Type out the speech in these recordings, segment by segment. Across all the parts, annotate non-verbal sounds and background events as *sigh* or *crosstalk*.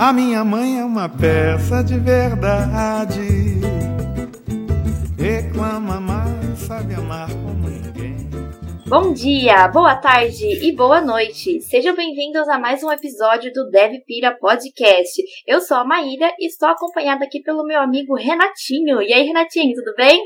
A minha mãe é uma peça de verdade. Reclama mais, sabe amar como ninguém. Bom dia, boa tarde e boa noite. Sejam bem-vindos a mais um episódio do Dev Pira Podcast. Eu sou a Maíra e estou acompanhada aqui pelo meu amigo Renatinho. E aí, Renatinho, tudo bem?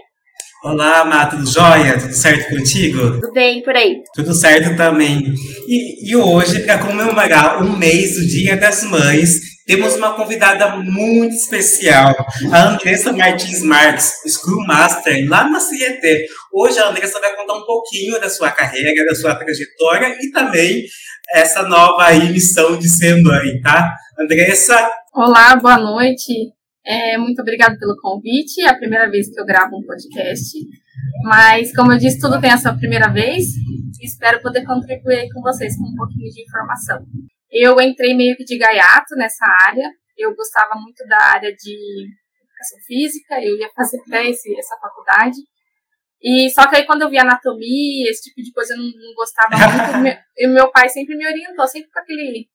Olá, Má, tudo jóia? Tudo certo contigo? Tudo bem por aí? Tudo certo também. E, e hoje, para comemorar um mês do Dia das Mães, temos uma convidada muito especial, a Andressa Martins Marques, Scrum Master, lá na CIET. Hoje a Andressa vai contar um pouquinho da sua carreira, da sua trajetória e também essa nova aí, missão de ser mãe, tá? Andressa? Olá, boa noite. É, muito obrigada pelo convite. É a primeira vez que eu gravo um podcast. Mas, como eu disse, tudo tem a sua primeira vez. Espero poder contribuir com vocês com um pouquinho de informação. Eu entrei meio que de gaiato nessa área. Eu gostava muito da área de educação física. Eu ia fazer até *laughs* esse, essa faculdade. E só que aí quando eu vi anatomia, esse tipo de coisa, eu não, não gostava muito. *laughs* e meu pai sempre me orientou, sempre com aquele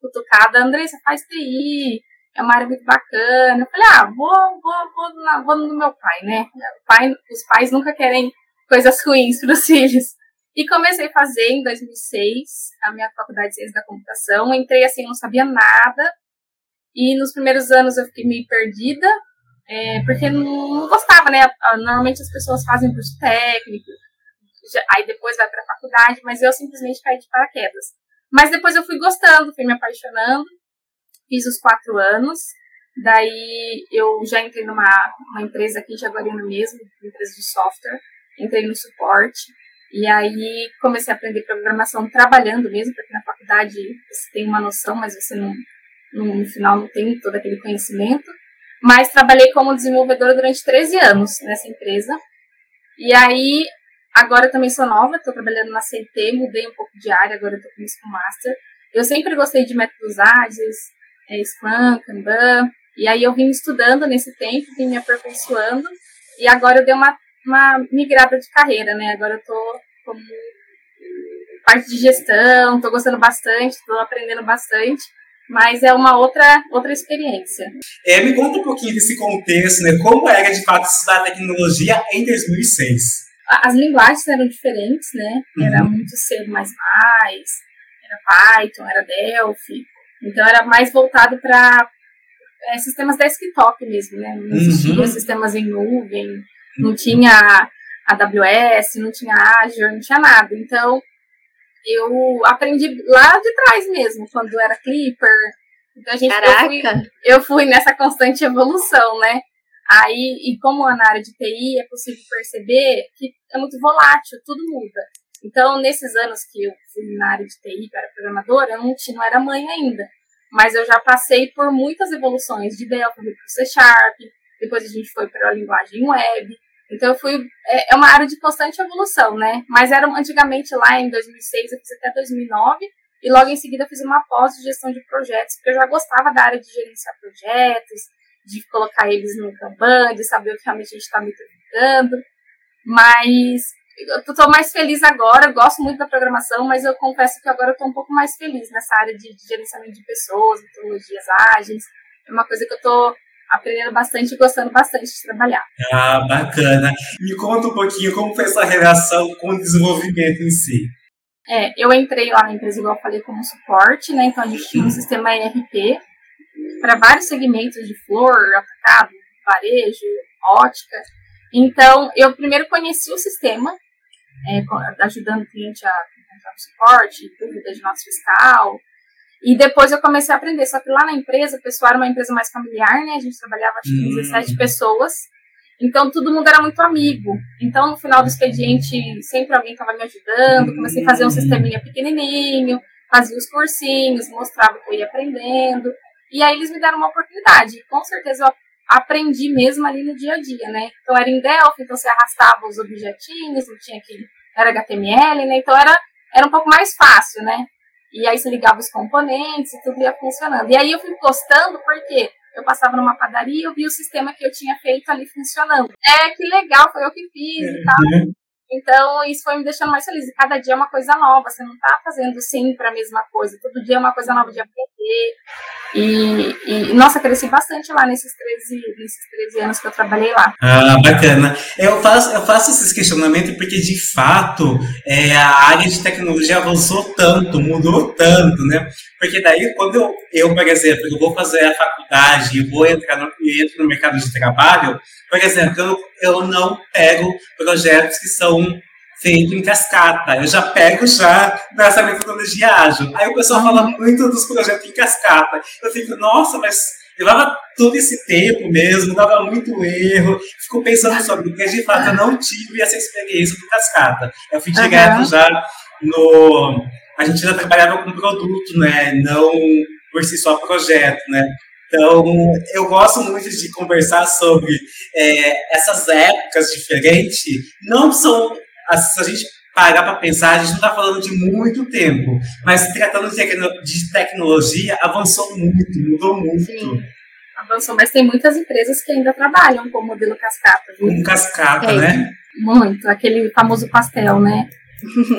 cutucada, Andressa, faz TI, é uma área muito bacana. Eu falei, ah, vou, vou, vou, na, vou no meu pai, né? Pai, os pais nunca querem coisas ruins para os filhos. E comecei a fazer em 2006 a minha faculdade de ciência da computação. Entrei assim, não sabia nada. E nos primeiros anos eu fiquei meio perdida, é, porque não, gostava, né? Normalmente as pessoas fazem curso técnico, aí depois vai para a faculdade, mas eu simplesmente caí de paraquedas. Mas depois eu fui gostando, fui me apaixonando fiz os quatro anos. Daí eu já entrei numa uma empresa aqui em Jaguariúna mesmo, empresa de software. Entrei no suporte. E aí comecei a aprender programação trabalhando mesmo, porque na faculdade você tem uma noção, mas você não, no, final não tem todo aquele conhecimento. Mas trabalhei como desenvolvedora durante 13 anos nessa empresa. E aí, agora também sou nova, estou trabalhando na CT, mudei um pouco de área, agora estou com Scrum Master. Eu sempre gostei de métodos ágeis, é, Scrum, Kanban. E aí eu vim estudando nesse tempo, vim me aperfeiçoando. E agora eu dei uma, uma migrada de carreira, né? Agora eu tô como parte de gestão, tô gostando bastante, tô aprendendo bastante. Mas é uma outra, outra experiência. É, me conta um pouquinho desse contexto, né? Como era de fato estudar tecnologia em 2006? As linguagens eram diferentes, né? Era uhum. muito C++, era Python, era Delphi. Então era mais voltado para é, sistemas desktop mesmo, né? Não existia uhum. sistemas em nuvem, não tinha AWS, não tinha Azure, não tinha nada. Então eu aprendi lá de trás mesmo, quando era Clipper. Então a gente eu fui, eu fui nessa constante evolução, né? Aí, e como na área de TI é possível perceber que é muito volátil, tudo muda. Então, nesses anos que eu fui na área de TI, que era programadora, eu não, tinha, não era mãe ainda. Mas eu já passei por muitas evoluções de Delphi para o C Sharp, depois a gente foi para a linguagem web. Então, eu fui. É, é uma área de constante evolução, né? Mas era antigamente lá em 2006, eu fiz até 2009. E logo em seguida eu fiz uma pós de gestão de projetos, porque eu já gostava da área de gerenciar projetos, de colocar eles no Kanban, de saber o que realmente a gente está metodicando. Mas eu tô mais feliz agora, gosto muito da programação, mas eu confesso que agora eu tô um pouco mais feliz nessa área de, de gerenciamento de pessoas, metodologias ágeis. É uma coisa que eu tô aprendendo bastante e gostando bastante de trabalhar. Ah, bacana. Me conta um pouquinho como foi essa relação com o desenvolvimento em si. É, eu entrei lá na empresa, igual eu falei, como suporte, né? Então a gente tinha um sistema ERP para vários segmentos de flor, atacado, varejo, ótica. Então, eu primeiro conheci o sistema, é, ajudando o cliente a encontrar suporte, dúvida de nosso fiscal. E depois eu comecei a aprender. Só que lá na empresa, o pessoal era uma empresa mais familiar, né? A gente trabalhava acho que 17 uhum. pessoas. Então todo mundo era muito amigo. Então no final do expediente sempre alguém estava me ajudando. Comecei a fazer um sisteminha pequenininho, fazia os cursinhos, mostrava que eu ia aprendendo. E aí eles me deram uma oportunidade. Com certeza eu aprendi mesmo ali no dia a dia, né? Então era em Delphi, então você arrastava os objetinhos, não tinha que era HTML, né? Então era era um pouco mais fácil, né? E aí você ligava os componentes e tudo ia funcionando. E aí eu fui gostando porque eu passava numa padaria e eu vi o sistema que eu tinha feito ali funcionando. É, que legal, foi eu que fiz e tal. Então, isso foi me deixando mais feliz. E cada dia é uma coisa nova. Você não está fazendo sempre a mesma coisa. Todo dia é uma coisa nova de aprender. E, e, nossa, cresci bastante lá nesses 13, nesses 13 anos que eu trabalhei lá. Ah, bacana. Eu faço, eu faço esses questionamentos porque, de fato, é, a área de tecnologia avançou tanto, mudou tanto, né? Porque daí, quando eu, eu por exemplo, eu vou fazer a faculdade e vou entrar no, entro no mercado de trabalho, por exemplo, eu, eu não pego projetos que são feito em cascata. Eu já pego já nessa metodologia ágil. Aí o pessoal fala muito dos projetos em cascata. Eu fico, nossa, mas levava todo esse tempo mesmo, dava muito erro. Fico pensando sobre, porque de fato eu não tive essa experiência do cascata. Eu fui direto uhum. já no. A gente já trabalhava com produto, né? Não por si só projeto, né? Então, eu gosto muito de conversar sobre é, essas épocas diferentes. Não são se a gente parar para pensar, a gente não está falando de muito tempo, mas tratando de tecnologia, avançou muito, mudou muito. Sim. Avançou, mas tem muitas empresas que ainda trabalham com o modelo cascata. Com cascata, é, né? Muito, aquele famoso pastel, né?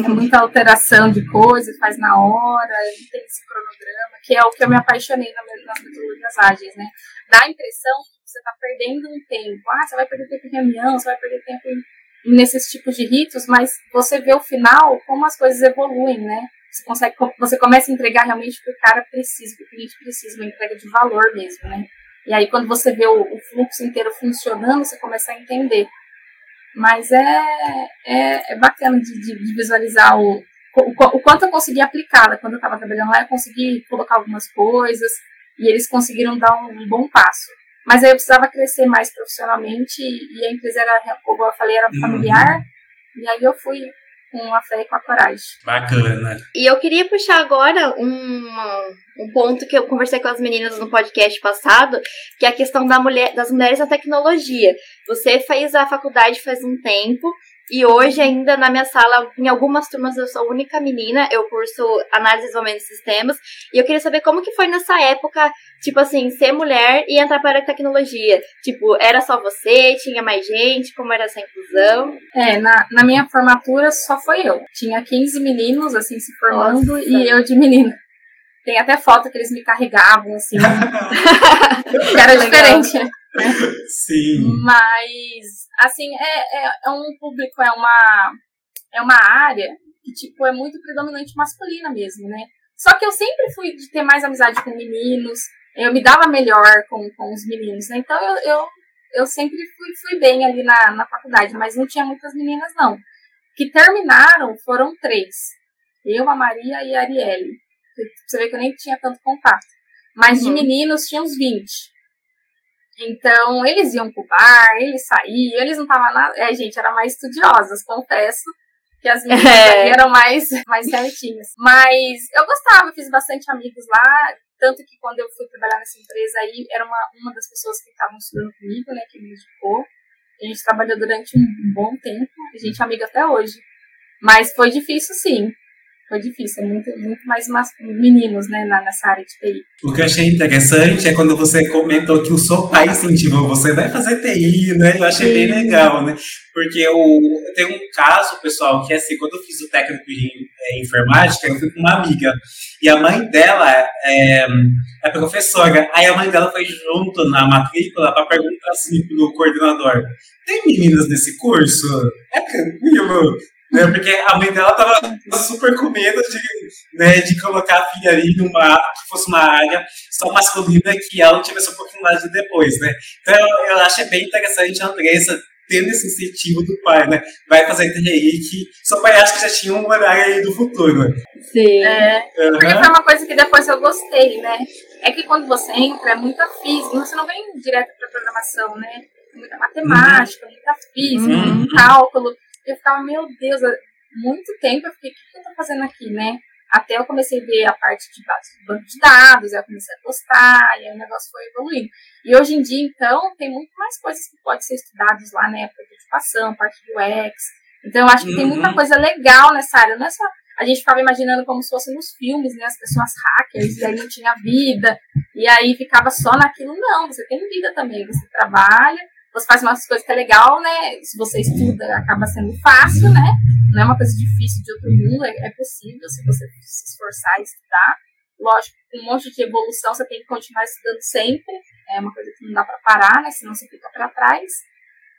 É muita alteração de coisas, faz na hora, tem esse cronograma, que é o que eu me apaixonei nas metodologias ágeis, né? Dá a impressão que você está perdendo um tempo. Ah, você vai perder tempo em reunião, você vai perder tempo em nesses tipos de ritos, mas você vê o final, como as coisas evoluem, né? Você consegue, você começa a entregar realmente o que o cara precisa, o que o cliente precisa, uma entrega de valor mesmo, né? E aí quando você vê o, o fluxo inteiro funcionando, você começa a entender. Mas é, é, é bacana de, de, de visualizar o, o, o, quanto eu consegui aplicá-la. Quando eu estava trabalhando lá, eu consegui colocar algumas coisas e eles conseguiram dar um, um bom passo. Mas aí eu precisava crescer mais profissionalmente e a empresa era, como eu falei, era uhum. familiar. Uhum. E aí eu fui com a fé e com a coragem. Bacana. E eu queria puxar agora um, um ponto que eu conversei com as meninas no podcast passado, que é a questão da mulher, das mulheres na tecnologia. Você fez a faculdade faz um tempo e hoje, ainda na minha sala, em algumas turmas, eu sou a única menina, eu curso análise e desenvolvimento de sistemas. E eu queria saber como que foi nessa época, tipo assim, ser mulher e entrar para a tecnologia. Tipo, era só você? Tinha mais gente? Como era essa inclusão? É, na, na minha formatura só foi eu. Tinha 15 meninos, assim, se formando Nossa. e eu de menina. Tem até foto que eles me carregavam, assim. *laughs* era diferente. Sim. Mas, assim, é, é, é, um público, é uma, é uma área que, tipo, é muito predominante masculina mesmo, né? Só que eu sempre fui de ter mais amizade com meninos, eu me dava melhor com, com os meninos, né? Então eu, eu, eu sempre fui, fui bem ali na, na faculdade, mas não tinha muitas meninas, não. Que terminaram foram três. Eu, a Maria e a Arielle. Você vê que eu nem tinha tanto contato. Mas uhum. de meninos tinha uns 20. Então, eles iam pro bar, eles saíam, eles não estavam nada. É, gente, eram mais estudiosas, confesso. Que as meninas *laughs* é. eram mais, mais certinhas. Mas eu gostava, fiz bastante amigos lá. Tanto que quando eu fui trabalhar nessa empresa aí, era uma, uma das pessoas que estavam estudando comigo, né, que me indicou. A gente trabalhou durante um bom tempo, a gente é amiga até hoje. Mas foi difícil, sim foi difícil, é muito, muito mais meninos né, nessa área de TI. O que eu achei interessante é quando você comentou que o seu pai incentivou você, vai fazer TI, né? Eu achei Sim. bem legal, né? Porque eu, eu tenho um caso, pessoal, que é assim, quando eu fiz o técnico de é, informática, eu fui com uma amiga. E a mãe dela é, é professora. Aí a mãe dela foi junto na matrícula para perguntar assim pro coordenador: tem meninas nesse curso? É tranquilo? Né? Porque a mãe dela tava super com medo de, né, de colocar a filha ali numa que fosse uma área só masculina que ela não tivesse oportunidade depois, né? Então eu, eu acho bem interessante a Andressa tendo esse incentivo do pai, né? Vai fazer TRI que seu pai acha que já tinha um horário aí do futuro. Sim. É, uhum. Porque foi uma coisa que depois eu gostei, né? É que quando você entra é muita física, você não vem direto para programação, né? Muita matemática, uhum. muita física, uhum. muito cálculo. Eu ficava, meu Deus, muito tempo eu fiquei, o que eu tô fazendo aqui, né? Até eu comecei a ver a parte de banco de dados, aí eu comecei a gostar, e aí o negócio foi evoluindo. E hoje em dia, então, tem muito mais coisas que podem ser estudadas lá, né? Prototipação, parte do UX. Então, eu acho que uhum. tem muita uhum. coisa legal nessa área. Não é só. A gente ficava imaginando como se fosse nos filmes, né? As pessoas hackers, e aí não tinha vida, e aí ficava só naquilo. Não, você tem vida também. Você trabalha, você faz umas coisas que é legal, né? Se você estuda, acaba sendo fácil, né? Não é uma coisa difícil de outro mundo, é, é possível se você se esforçar e estudar. lógico, com um monte de evolução, você tem que continuar estudando sempre. É uma coisa que não dá para parar, né? Senão você fica para trás.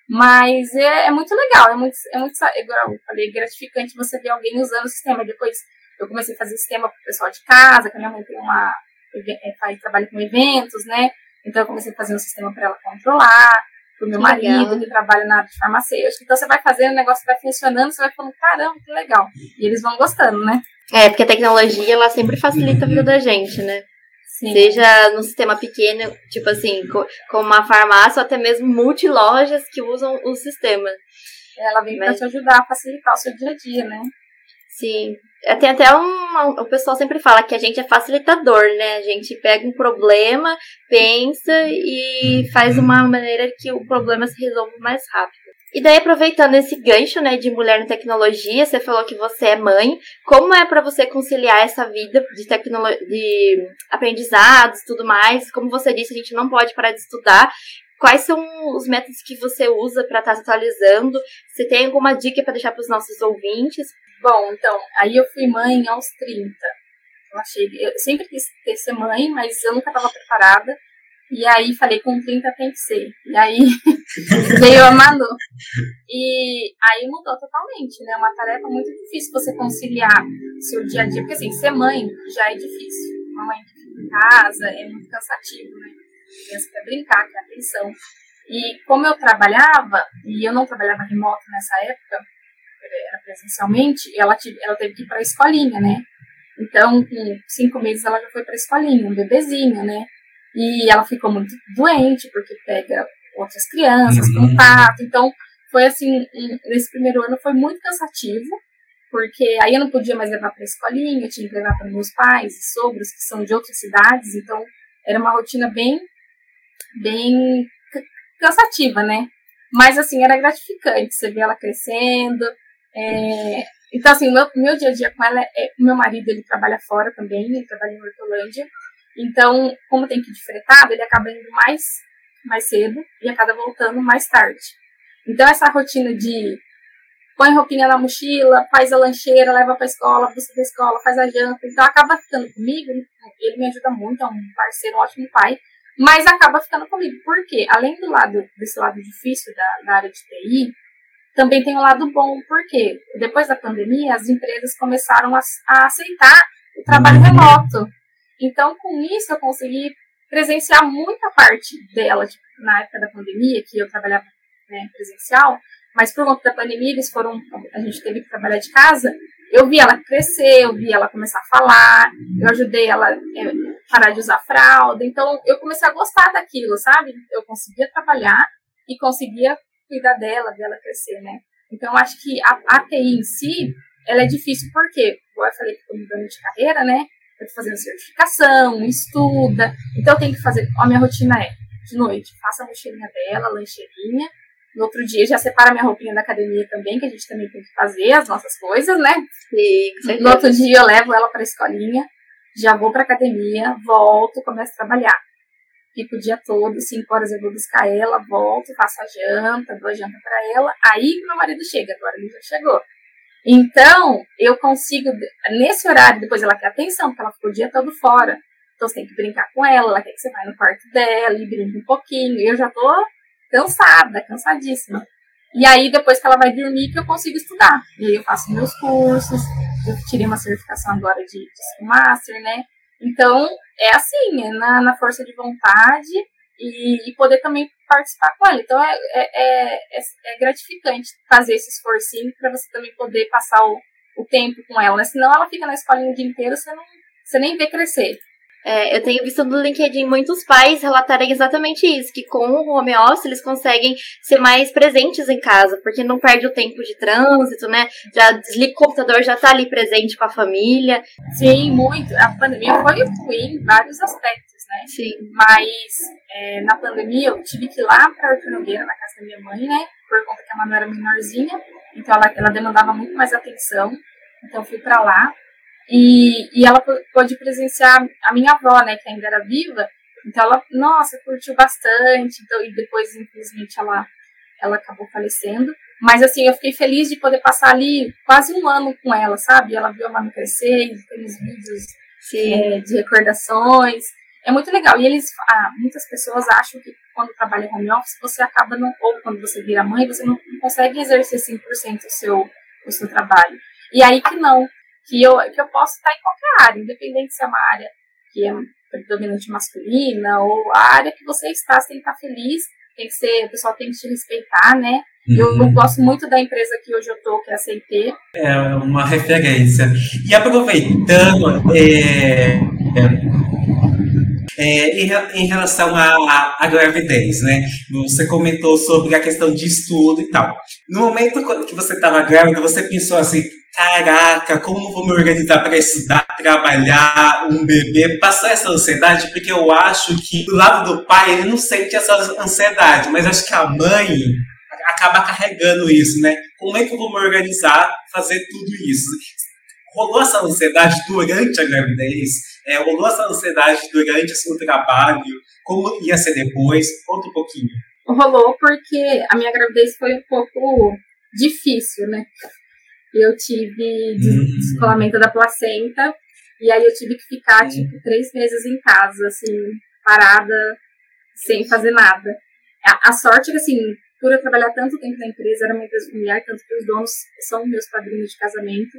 Mas é, é, muito legal, é muito, é muito igual eu falei, gratificante você ver alguém usando o sistema. Depois eu comecei a fazer sistema para o pessoal de casa, que a minha mãe tem uma. É, faz, trabalha com eventos, né? Então eu comecei a fazer um sistema para ela controlar, para o meu marido legal. que trabalha na área de farmacêutica. Então você vai fazendo, o negócio vai funcionando, você vai falando, caramba, que legal. E eles vão gostando, né? É, porque a tecnologia ela sempre facilita a vida da gente, né? Sim. Seja num sistema pequeno, tipo assim, como uma farmácia ou até mesmo multilojas que usam o sistema. Ela vem Mas... para te ajudar a facilitar o seu dia a dia, né? Sim. É, tem até um. O pessoal sempre fala que a gente é facilitador, né? A gente pega um problema, pensa e faz uma maneira que o problema se resolva mais rápido. E daí, aproveitando esse gancho, né, de mulher na tecnologia, você falou que você é mãe. Como é para você conciliar essa vida de tecnologia, de aprendizados tudo mais? Como você disse, a gente não pode parar de estudar. Quais são os métodos que você usa para estar tá atualizando? Você tem alguma dica para deixar para os nossos ouvintes? Bom, então, aí eu fui mãe aos 30. Eu achei, eu sempre quis ter ser mãe, mas eu nunca estava preparada. E aí falei, com 30 tem que ser. E aí *laughs* veio a Manu. E aí mudou totalmente, né? É uma tarefa muito difícil você conciliar seu dia a dia. Porque assim, ser mãe já é difícil. Uma mãe que fica em casa é muito cansativo, né? Criança quer brincar, quer atenção. E como eu trabalhava, e eu não trabalhava remoto nessa época, era presencialmente, ela, tive, ela teve que ir para a escolinha, né? Então, com cinco meses, ela já foi para a escolinha, um bebezinho, né? E ela ficou muito doente, porque pega outras crianças, uhum. contato. Então, foi assim, nesse primeiro ano foi muito cansativo, porque aí eu não podia mais levar para a escolinha, eu tinha que levar para meus pais e sogros, que são de outras cidades, então era uma rotina bem, bem cansativa, né? Mas, assim, era gratificante, você vê ela crescendo. É... Então, assim, meu, meu dia a dia com ela é... Meu marido, ele trabalha fora também, ele trabalha em Hortolândia. Então, como tem que ir de fretado, ele acaba indo mais, mais cedo e acaba voltando mais tarde. Então, essa rotina de põe roupinha na mochila, faz a lancheira, leva para a escola, busca da escola, faz a janta. Então, acaba ficando comigo. Ele me ajuda muito, é um parceiro, um ótimo pai. Mas acaba ficando comigo. Por quê? Além do lado, desse lado difícil da, da área de TI, também tem um lado bom. Porque depois da pandemia, as empresas começaram a, a aceitar o trabalho uhum. remoto. Então, com isso, eu consegui presenciar muita parte dela, tipo, na época da pandemia, que eu trabalhava né, presencial, mas por conta da pandemia, eles foram, a gente teve que trabalhar de casa, eu vi ela crescer, eu vi ela começar a falar, eu ajudei ela a é, parar de usar fralda, então eu comecei a gostar daquilo, sabe? Eu conseguia trabalhar e conseguia cuidar dela, dela crescer, né? Então, acho que a, a TI em si, ela é difícil porque, como eu falei que estou mudando de carreira, né? eu tô fazendo certificação, estuda. Então eu tenho que fazer. A minha rotina é de noite, faço a mochilinha dela, lancheirinha. No outro dia já separa minha roupinha da academia também, que a gente também tem que fazer as nossas coisas, né? Sim, no outro dia eu levo ela pra escolinha, já vou pra academia, volto, começo a trabalhar. Fico o dia todo, cinco horas eu vou buscar ela, volto, faço a janta, dou a janta pra ela. Aí meu marido chega, agora ele já chegou. Então, eu consigo, nesse horário, depois ela quer atenção, porque ela ficou o dia todo fora. Então, você tem que brincar com ela, ela quer que você vá no quarto dela e brinque um pouquinho. Eu já tô cansada, cansadíssima. E aí, depois que ela vai dormir, que eu consigo estudar. E aí, eu faço meus cursos. Eu tirei uma certificação agora de, de Master, né? Então, é assim, é na, na força de vontade e, e, poder também participar com ela. Então é, é, é, é gratificante fazer esse esforcinho para você também poder passar o, o tempo com ela, né? Senão ela fica na escolinha o dia inteiro, você, não, você nem vê crescer. É, eu tenho visto no LinkedIn muitos pais relatarem exatamente isso, que com o home office eles conseguem ser mais presentes em casa, porque não perde o tempo de trânsito, né? Já desliga o computador, já tá ali presente com a família. Sim, muito. A pandemia foi ruim em vários aspectos né? Sim. Mas é, na pandemia eu tive que ir lá para Arthur Nogueira, na casa da minha mãe, né? Por conta que a Manu era menorzinha, então ela, ela demandava muito mais atenção. Então eu fui para lá e, e ela pôde presenciar a minha avó, né? Que ainda era viva. Então ela, nossa, curtiu bastante. Então, e depois, infelizmente, ela, ela acabou falecendo. Mas assim, eu fiquei feliz de poder passar ali quase um ano com ela, sabe? Ela viu a Manu crescer, tem os vídeos é, de recordações. É muito legal. E eles, ah, muitas pessoas acham que quando trabalha home office, você acaba, não, ou quando você vira mãe, você não, não consegue exercer 100% o seu, o seu trabalho. E aí que não, que eu, que eu posso estar em qualquer área, independente se é uma área que é predominante masculina ou a área que você está, você tem que estar feliz, tem que ser, o pessoal tem que te respeitar, né? Uhum. Eu, eu, gosto muito da empresa que hoje eu tô, que é a CIT. É uma referência. E aproveitando, é, é, em, em, relação à, gravidez, né? Você comentou sobre a questão de estudo e tal. No momento que você estava grávida, você pensou assim: caraca, como vou me organizar para estudar, trabalhar, um bebê? Passou essa ansiedade? Porque eu acho que do lado do pai ele não sente essa ansiedade, mas acho que a mãe acaba carregando isso, né? Como é que eu vou me organizar, fazer tudo isso? Rolou essa ansiedade durante a gravidez? É, rolou essa ansiedade durante o seu trabalho? Como ia ser depois? Conta um pouquinho. Rolou porque a minha gravidez foi um pouco difícil, né? Eu tive uhum. descolamento da placenta e aí eu tive que ficar, uhum. tipo, três meses em casa, assim, parada, sem fazer nada. A, a sorte é assim, por eu trabalhar tanto tempo na empresa, era uma empresa familiar, tanto que os donos são meus padrinhos de casamento,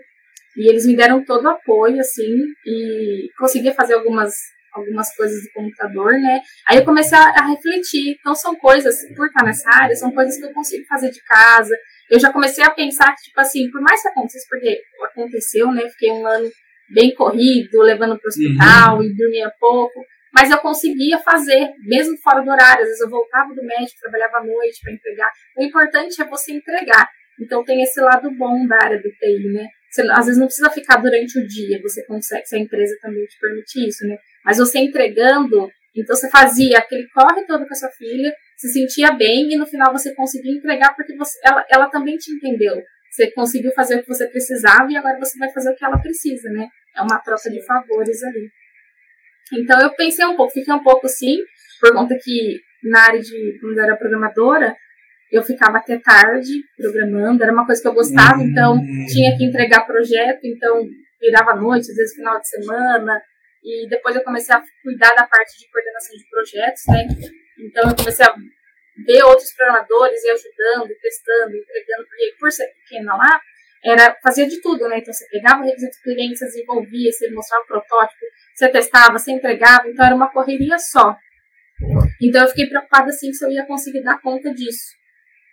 e eles me deram todo o apoio, assim, e conseguia fazer algumas, algumas coisas do computador, né? Aí eu comecei a, a, refletir. Então, são coisas, por estar nessa área, são coisas que eu consigo fazer de casa. Eu já comecei a pensar que, tipo assim, por mais que acontecesse, porque aconteceu, né? Fiquei um ano bem corrido, levando para o hospital uhum. e dormia pouco. Mas eu conseguia fazer, mesmo fora do horário. Às vezes eu voltava do médico, trabalhava à noite para entregar. O importante é você entregar. Então tem esse lado bom da área do TI, né? Você, às vezes não precisa ficar durante o dia, você consegue, se a empresa também te permite isso, né? Mas você entregando, então você fazia aquele corre todo com a sua filha, se sentia bem e no final você conseguia entregar porque você, ela, ela também te entendeu. Você conseguiu fazer o que você precisava e agora você vai fazer o que ela precisa, né? É uma troca de favores ali. Então eu pensei um pouco, fiquei um pouco sim, por conta que na área de quando eu era programadora, eu ficava até tarde programando, era uma coisa que eu gostava, uhum. então tinha que entregar projeto, então virava noite, às vezes final de semana, e depois eu comecei a cuidar da parte de coordenação de projetos, né? Então eu comecei a ver outros programadores e ajudando, testando, entregando, porque por ser pequena lá, era, fazia de tudo, né? Então você pegava o requisito do cliente, você desenvolvia, você mostrava o protótipo, você testava, você entregava, então era uma correria só. Então eu fiquei preocupada assim se eu ia conseguir dar conta disso.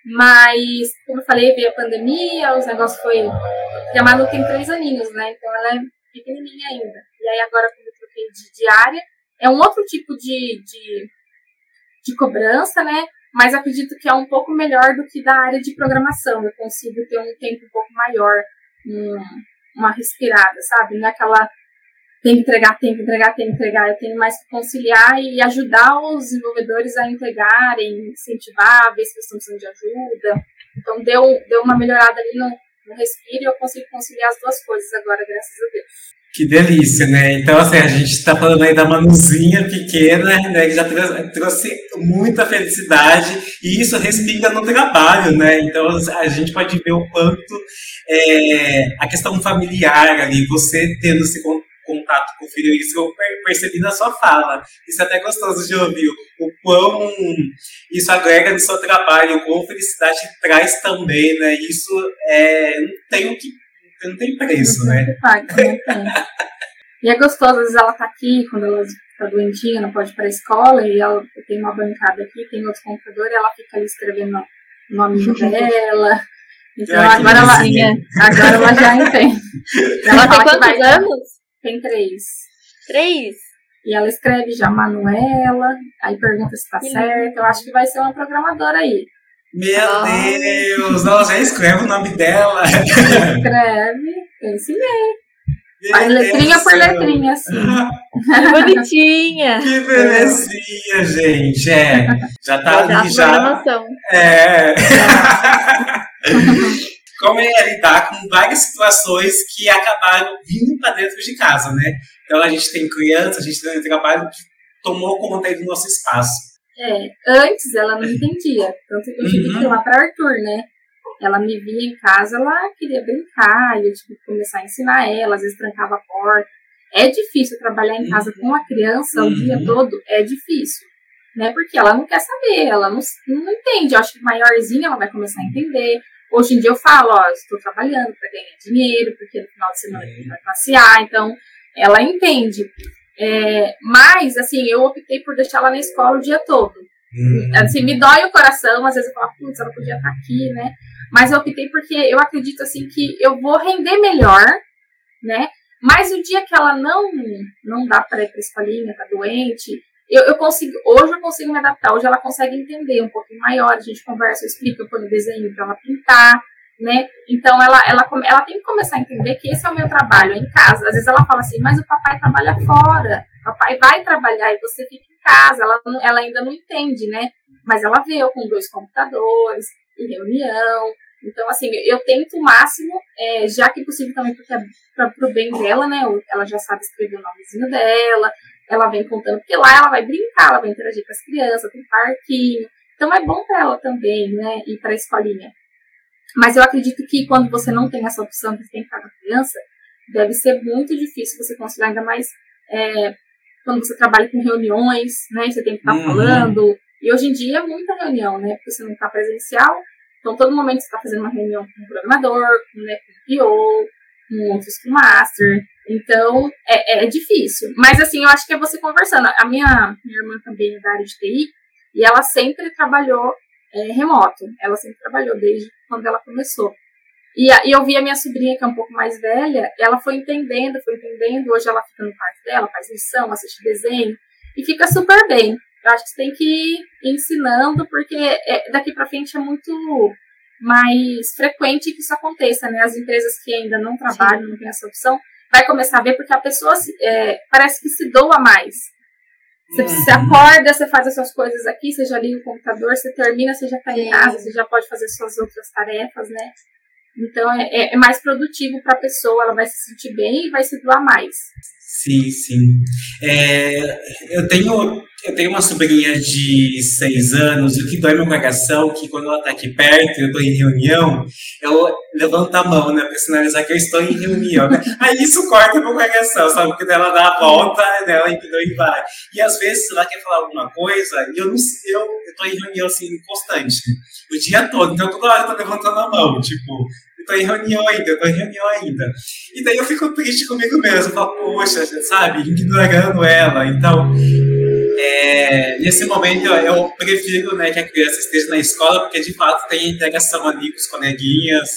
Mas, como eu falei, veio a pandemia, os negócios foi. Porque a Manu tem três aninhos, né? Então ela é pequenininha ainda. E aí agora, quando eu troquei de diária, é um outro tipo de, de, de cobrança, né? Mas acredito que é um pouco melhor do que da área de programação. Eu consigo ter um tempo um pouco maior, um, uma respirada, sabe? Não é aquela tem que entregar, tem que entregar, tem que entregar. Eu tenho mais que conciliar e ajudar os desenvolvedores a entregarem, incentivar, ver se eles estão precisando de ajuda. Então, deu, deu uma melhorada ali no, no respiro e eu consigo conciliar as duas coisas agora, graças a Deus. Que delícia, né? Então, assim, a gente está falando aí da Manuzinha pequena, né? Que já trouxe, muita felicidade e isso respinga no trabalho, né? Então, a gente pode ver o quanto é, a questão familiar ali, você tendo esse contato com o filho, isso eu percebi na sua fala. Isso é até gostoso de ouvir. O quão isso agrega no seu trabalho, o quão felicidade traz também, né? Isso é, não tem o que. Não tem preço, não né? Não tem. e é gostoso, às vezes ela tá aqui, quando ela tá doentinha, não pode ir pra escola, e ela tem uma bancada aqui, tem outro computador, e ela fica ali escrevendo o nome *laughs* dela. Então agora, ela, agora ela já entende. Ela, ela tem quantos anos? Tem três. Três? E ela escreve já Manuela, aí pergunta se tá que certo. Lindo. Eu acho que vai ser uma programadora aí. Meu. Deus! Ela já escreve o nome dela. Escreve, eu ensinei. Faz letrinha por letrinha, assim. Que bonitinha. *laughs* Que belezinha, gente. É, já tá já ali, já. É. *laughs* como é lidar com várias situações que acabaram vindo para dentro de casa, né? Então a gente tem criança, a gente tem trabalho que tomou conta do nosso espaço. É, antes ela não entendia, tanto que eu tive uhum. que ir lá para Arthur, né? Ela me via em casa, ela queria brincar, e eu tive que começar a ensinar ela, às vezes trancava a porta. É difícil trabalhar em casa com a criança o dia uhum. todo, é difícil. Né? Porque ela não quer saber, ela não, não entende. Eu acho que maiorzinha ela vai começar a entender. Hoje em dia eu falo, ó, estou trabalhando para ganhar dinheiro, porque no final de semana a gente vai passear, então ela entende. É, mas, assim, eu optei por deixar ela na escola o dia todo. Uhum. Assim, me dói o coração, às vezes eu falo, putz, ela podia estar aqui, né? Mas eu optei porque eu acredito, assim, que eu vou render melhor, né? Mas o dia que ela não não dá para ir para a escolinha, tá doente, eu, eu, consigo, hoje eu consigo me adaptar, hoje ela consegue entender um pouquinho maior, a gente conversa, eu explico, eu desenho para ela pintar, né? Então ela, ela, ela tem que começar a entender que esse é o meu trabalho, é em casa. Às vezes ela fala assim, mas o papai trabalha fora, o papai vai trabalhar e você fica em casa. Ela, ela ainda não entende, né? Mas ela eu com dois computadores, em reunião. Então, assim, eu tento o máximo, é, já que possível também, porque é para o bem dela, né? Ela já sabe escrever o nomezinho dela, ela vem contando, porque lá ela vai brincar, ela vai interagir com as crianças, tem parquinho. Então é bom para ela também, né? Ir para a escolinha. Mas eu acredito que quando você não tem essa opção de tem cada criança, deve ser muito difícil você conciliar, ainda mais é, quando você trabalha com reuniões, né? Você tem que estar tá uhum. falando. E hoje em dia é muita reunião, né? Porque você não está presencial. Então, todo momento você está fazendo uma reunião com o programador, né, com o PO, com o Scrum Master. Então, é, é, difícil. Mas, assim, eu acho que é você conversando. A minha, minha irmã também é da área de TI, e ela sempre trabalhou é, remoto. Ela sempre trabalhou desde quando ela começou. E, e eu vi a minha sobrinha, que é um pouco mais velha, ela foi entendendo, foi entendendo. Hoje ela fica no quarto dela, faz lição, assiste desenho, e fica super bem. Eu acho que você tem que ir ensinando, porque é, daqui para frente é muito mais frequente que isso aconteça, né? As empresas que ainda não trabalham, Sim. não têm essa opção, vai começar a ver porque a pessoa é, parece que se doa mais. Você, uhum. acorda, você faz as suas coisas aqui, você já liga o computador, você termina, você já está em casa, você já pode fazer suas outras tarefas, né? Então é, é, é mais produtivo para a pessoa, ela vai se sentir bem e vai se doar mais. Sim, sim. É, eu tenho eu tenho uma sobrinha de seis anos, e o que dói meu coração que quando ela está aqui perto, eu estou em reunião, eu levanto a mão, né, para sinalizar que eu estou em reunião, né? Aí isso corta meu coração, sabe? Porque ela dá a volta, né, ela entendeu e vai. E às vezes ela quer falar alguma coisa, e eu não eu estou em reunião assim, constante, o dia todo, então toda hora eu tô levantando a mão, tipo, eu tô em reunião ainda, eu tô em reunião ainda. E daí eu fico triste comigo mesmo, eu falo, poxa, sabe, ignorando ela. Então, é, nesse momento eu prefiro né, que a criança esteja na escola, porque de fato tem interação ali com os coleguinhas,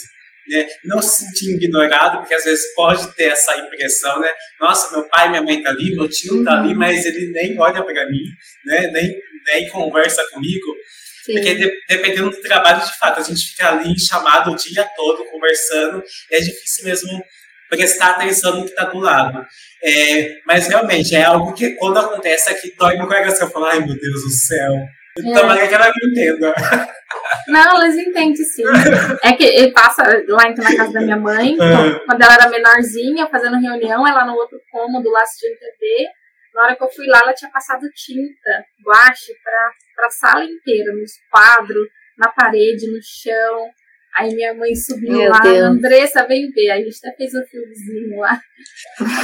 né, não se sentir ignorado, porque às vezes pode ter essa impressão, né? Nossa, meu pai e minha mãe tá ali, meu tio tá ali, mas ele nem olha para mim, né? Nem, nem conversa comigo. Sim. Porque de, dependendo do trabalho, de fato, a gente fica ali chamado o dia todo conversando, é difícil mesmo prestar atenção no que está do lado. É, mas realmente é algo que quando acontece aqui dói no coração. Eu falo, ai meu Deus do céu. Então, é. que ela me entenda. Não, elas entendem sim. É que ele passa lá então, na casa da minha mãe, é. quando ela era menorzinha, fazendo reunião, ela no outro cômodo lá assistindo TV. Na hora que eu fui lá, ela tinha passado tinta, guache, para a sala inteira, nos quadros, na parede, no chão. Aí minha mãe subiu Meu lá, Deus. Andressa veio ver. Aí a gente até fez um filmezinho lá.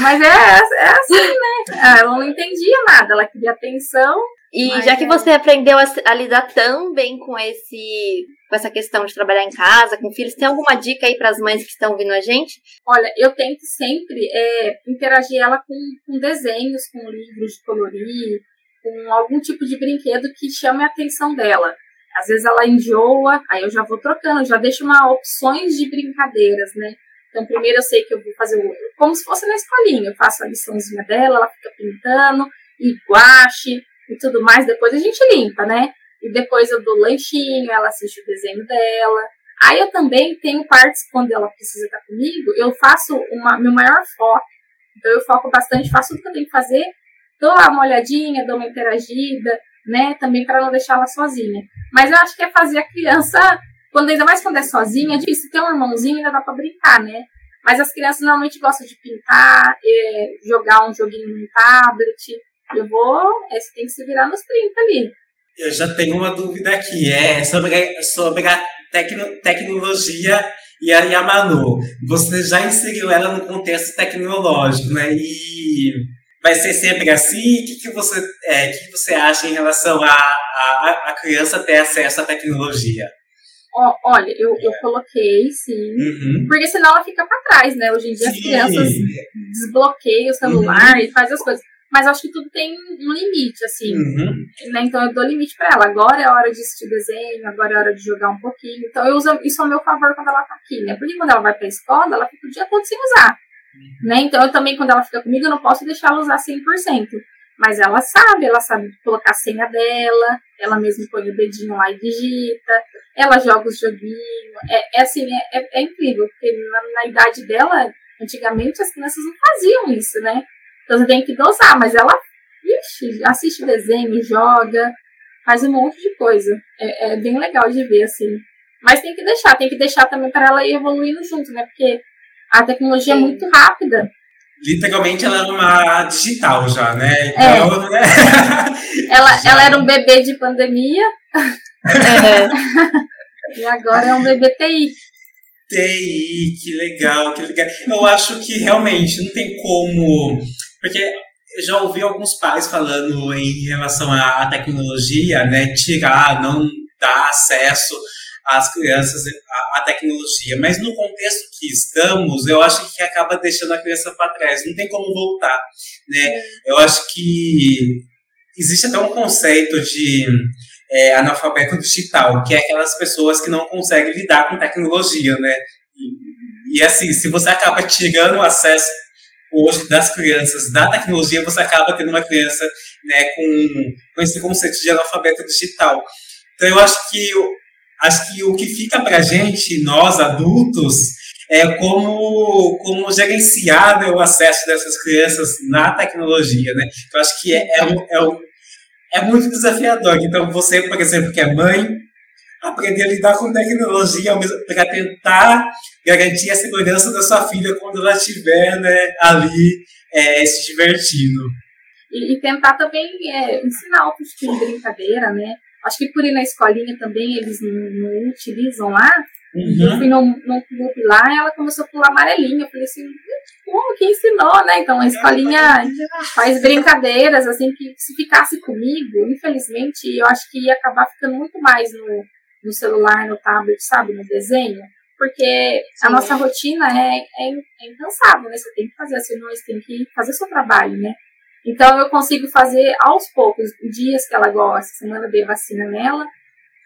Mas é, é assim, né? Ela não entendia nada, ela queria atenção. E já que é... você aprendeu a, a, lidar tão bem com esse com essa questão de trabalhar em casa, com filhos, tem alguma dica aí para as mães que estão ouvindo a gente? Olha, eu tento sempre é, interagir ela com, com desenhos, com livros de colorir, com algum tipo de brinquedo que chame a atenção dela. Às vezes ela enjoa, aí eu já vou trocando, já deixo uma opções de brincadeiras, né? Então, primeiro eu sei que eu vou fazer o, como se fosse na escolinha. Eu faço a liçãozinha dela, ela fica pintando, e guache e tudo mais. Depois a gente limpa, né? E depois eu dou lanchinho, ela assiste o desenho dela. Aí eu também tenho partes quando ela precisa estar comigo, eu faço uma, meu maior foco. Então eu foco bastante, faço tudo que eu tenho que fazer, dou uma olhadinha, dou uma interagida, né? Também para não deixar ela sozinha. Mas eu acho que é fazer a criança, quando ainda mais quando é sozinha, é difícil ter um irmãozinho ainda dá para brincar, né? Mas as crianças normalmente gostam de pintar, é, jogar um joguinho no tablet. Eu vou, é, você tem que se virar nos 30 ali. Eu já tenho uma dúvida aqui, é sobre, sobre a tecno, tecnologia e a, e a Manu. Você já inseriu ela no contexto tecnológico, né? E vai ser sempre assim? O que, que, você, é, que, que você acha em relação a, a, a criança ter acesso à tecnologia? olha, eu, eu coloquei, sim. Uhum. Porque senão ela fica para trás, né? Hoje em dia sim. as crianças desbloqueiam o celular uhum. e fazem as coisas. Mas acho que tudo tem um limite, assim. Uhum. Né? Então eu dou limite para ela. Agora é hora de assistir desenho, agora é hora de jogar um pouquinho. Então eu uso isso ao meu favor quando ela tá aqui, né? Porque quando ela vai pra escola, ela fica o dia todo sem usar. Né? Então eu também, quando ela fica comigo, eu não posso deixar ela usar 100%. Mas ela sabe, ela sabe colocar a senha dela, ela mesma põe o dedinho lá e digita, ela joga os joguinhos. É, é assim, é, é, é, incrível, porque na, na, idade dela, antigamente as crianças não faziam isso, né? Então você tem que dosar, mas ela ixi, assiste desenho, joga, faz um monte de coisa. É, é bem legal de ver, assim. Mas tem que deixar, tem que deixar também para ela ir evoluindo junto, né? Porque a tecnologia é é muito rápida literalmente ela é uma digital já, né? Então, é. né? *laughs* ela, já... ela era um bebê de pandemia. É. *laughs* e agora é um bebê TI. TI, que legal, que legal. Eu acho que realmente não tem como. Porque eu já ouvi alguns pais falando em relação à tecnologia, né? Tirar, não dar acesso as crianças a, tecnologia. Mas no contexto que estamos, eu acho que acaba deixando a criança para trás. Não tem como voltar, né? Eu acho que existe até um conceito de é, analfabeto digital, que é aquelas pessoas que não conseguem lidar com tecnologia, né? E, e assim, se você acaba tirando o acesso hoje das crianças da tecnologia, você acaba tendo uma criança né, com, com esse conceito de analfabeto digital. Então, eu acho que acho que o que fica para gente, nós adultos, é como, como gerenciar né, o acesso dessas crianças na tecnologia, né? Eu acho que é, é, é, é muito desafiador. Então, você, por exemplo, que é mãe, aprender a lidar com tecnologia para tentar garantir a segurança da sua filha quando ela estiver né, ali é, se divertindo. E, e tentar também é, ensinar outros tipos de brincadeira, né? Acho que por ir na escolinha também eles não, não utilizam lá. Uhum. Eu fui num, num clube lá e ela começou a pular amarelinha. Eu falei assim, como que ensinou, né? Então a escolinha faz brincadeiras, assim, que se ficasse comigo, infelizmente, eu acho que ia acabar ficando muito mais no, no celular, no tablet, sabe, no desenho. Porque Sim. a nossa rotina é, é, é incansável, né? Você tem que fazer, assim, você tem que fazer seu trabalho, né? Então eu consigo fazer aos poucos, dias que ela gosta, semana dei vacina nela,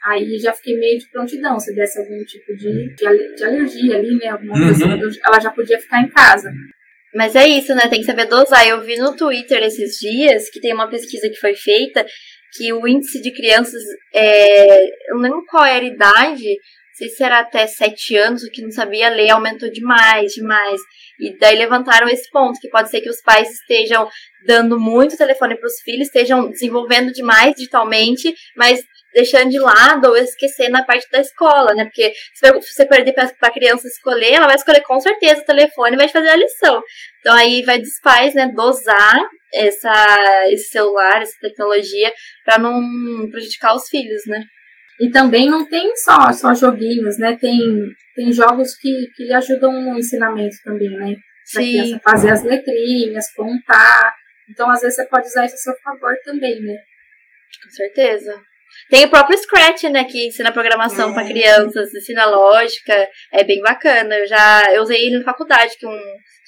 aí já fiquei meio de prontidão, se desse algum tipo de, de, de alergia ali, né, alguma coisa, uhum. ela já podia ficar em casa. Mas é isso, né? Tem que saber dosar. Eu vi no Twitter esses dias que tem uma pesquisa que foi feita que o índice de crianças, é, eu não lembro qual era a idade, sei se era até 7 anos, o que não sabia ler, aumentou demais, demais. E daí levantaram esse ponto, que pode ser que os pais estejam dando muito telefone para os filhos, estejam desenvolvendo demais digitalmente, mas deixando de lado ou esquecendo na parte da escola, né? Porque se você perder para a criança escolher, ela vai escolher com certeza o telefone e vai fazer a lição. Então aí vai dos pais, né, dosar essa, esse celular, essa tecnologia, para não prejudicar os filhos, né? E também não tem só, só joguinhos, né? Tem, tem jogos que, que ajudam no ensinamento também, né? Pra Sim. criança fazer as letrinhas, contar. Então, às vezes, você pode usar isso a seu favor também, né? Com certeza. Tem o próprio Scratch, né, que ensina programação é. para crianças, ensina lógica, é bem bacana. Eu já eu usei ele na faculdade, que um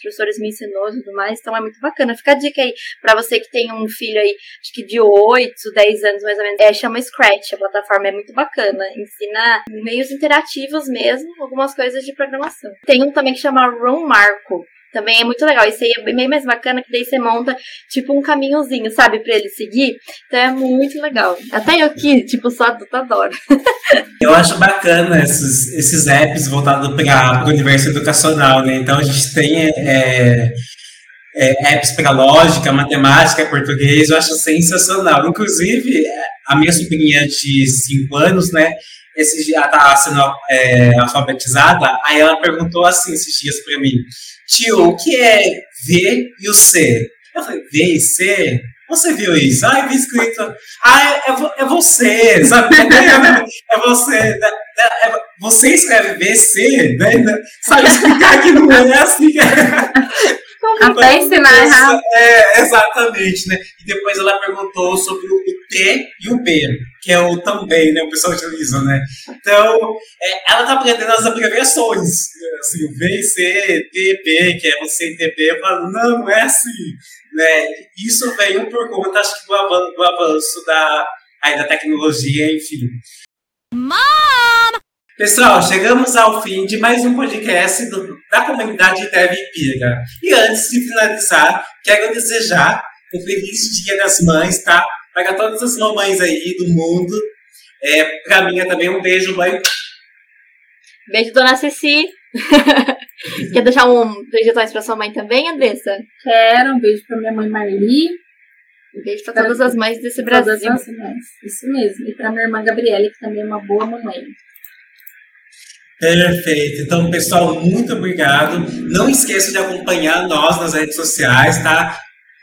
professores me ensinou e tudo mais, então é muito bacana. Fica a dica aí para você que tem um filho aí, acho que de 8, 10 anos mais ou menos. É, chama Scratch, a plataforma é muito bacana. Ensina meios interativos mesmo, algumas coisas de programação. Tem um também que chama Room Marco. Também é muito legal. Isso aí é bem mais bacana, que daí você monta, tipo, um caminhozinho, sabe, pra ele seguir. Então é muito legal. Até eu aqui, tipo, só adoro. *laughs* eu acho bacana esses, esses apps voltados para o universo educacional, né? Então a gente tem é, é, apps para lógica, matemática, português, eu acho sensacional. Inclusive, a minha sobrinha de 5 anos, né? Esse dia ela tá sendo é, alfabetizada, aí ela perguntou assim esses dias para mim tio, o que é V e o C? Eu falei, V e C? Você viu isso? Ah, vi escrito. Ah, é, é, é você, sabe? É, *laughs* é você. é, é, você escreve BC, né? Sabe explicar que não é assim. Até ensinar errado. É, exatamente, né? E depois ela perguntou sobre o T e o B, que é o também, né? O pessoal utiliza, né? Então, é, ela tá aprendendo as abreviações. Assim, o V, C, T, B, que é você e TB. Eu falo, não, não é assim. Né? Isso veio por conta, acho que, do avanço, do avanço da, aí, da tecnologia, enfim. Mom! Pessoal, chegamos ao fim de mais um podcast do, da comunidade Dev Pira. E antes de finalizar, quero desejar um feliz Dia das Mães, tá? Para todas as mamães aí do mundo. É, para mim é também um beijo, mãe. Beijo, dona Ceci. *laughs* Quer deixar um beijões para sua mãe também, Andressa? Quero, um beijo para minha mãe Marli. Um beijo para todas as mães desse Brasil. Todas as mães, isso mesmo. E para minha irmã Gabriele, que também é uma boa mamãe. Perfeito. Então, pessoal, muito obrigado. Não esqueça de acompanhar nós nas redes sociais, tá?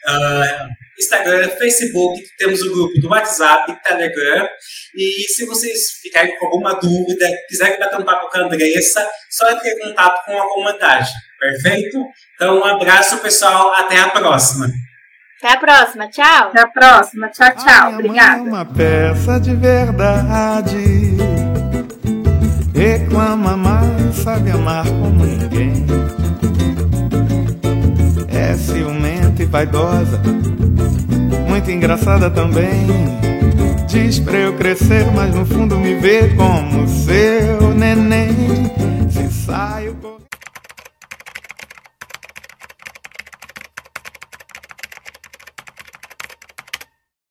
Uh, Instagram, Facebook, temos o grupo do WhatsApp, Telegram. E se vocês ficarem com alguma dúvida, quiserem bater um papo com a Andressa, só entre em contato com a comunidade. Perfeito? Então, um abraço, pessoal. Até a próxima. Até a próxima. Tchau. Até a próxima. Tchau, tchau. Obrigada. É uma peça de verdade reclama, mas sabe amar como ninguém. É ciumenta e vaidosa, muito engraçada também. Diz pra eu crescer, mas no fundo me vê como seu neném. Se saio.